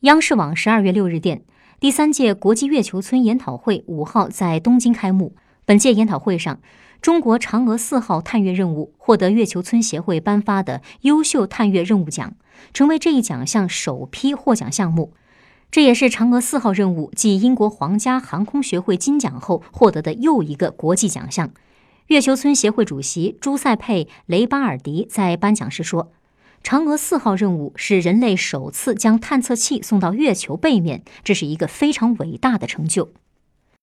央视网十二月六日电，第三届国际月球村研讨会五号在东京开幕。本届研讨会上，中国嫦娥四号探月任务获得月球村协会颁发的优秀探月任务奖，成为这一奖项首批获奖项目。这也是嫦娥四号任务继英国皇家航空学会金奖后获得的又一个国际奖项。月球村协会主席朱塞佩·雷巴尔迪在颁奖时说：“嫦娥四号任务是人类首次将探测器送到月球背面，这是一个非常伟大的成就。”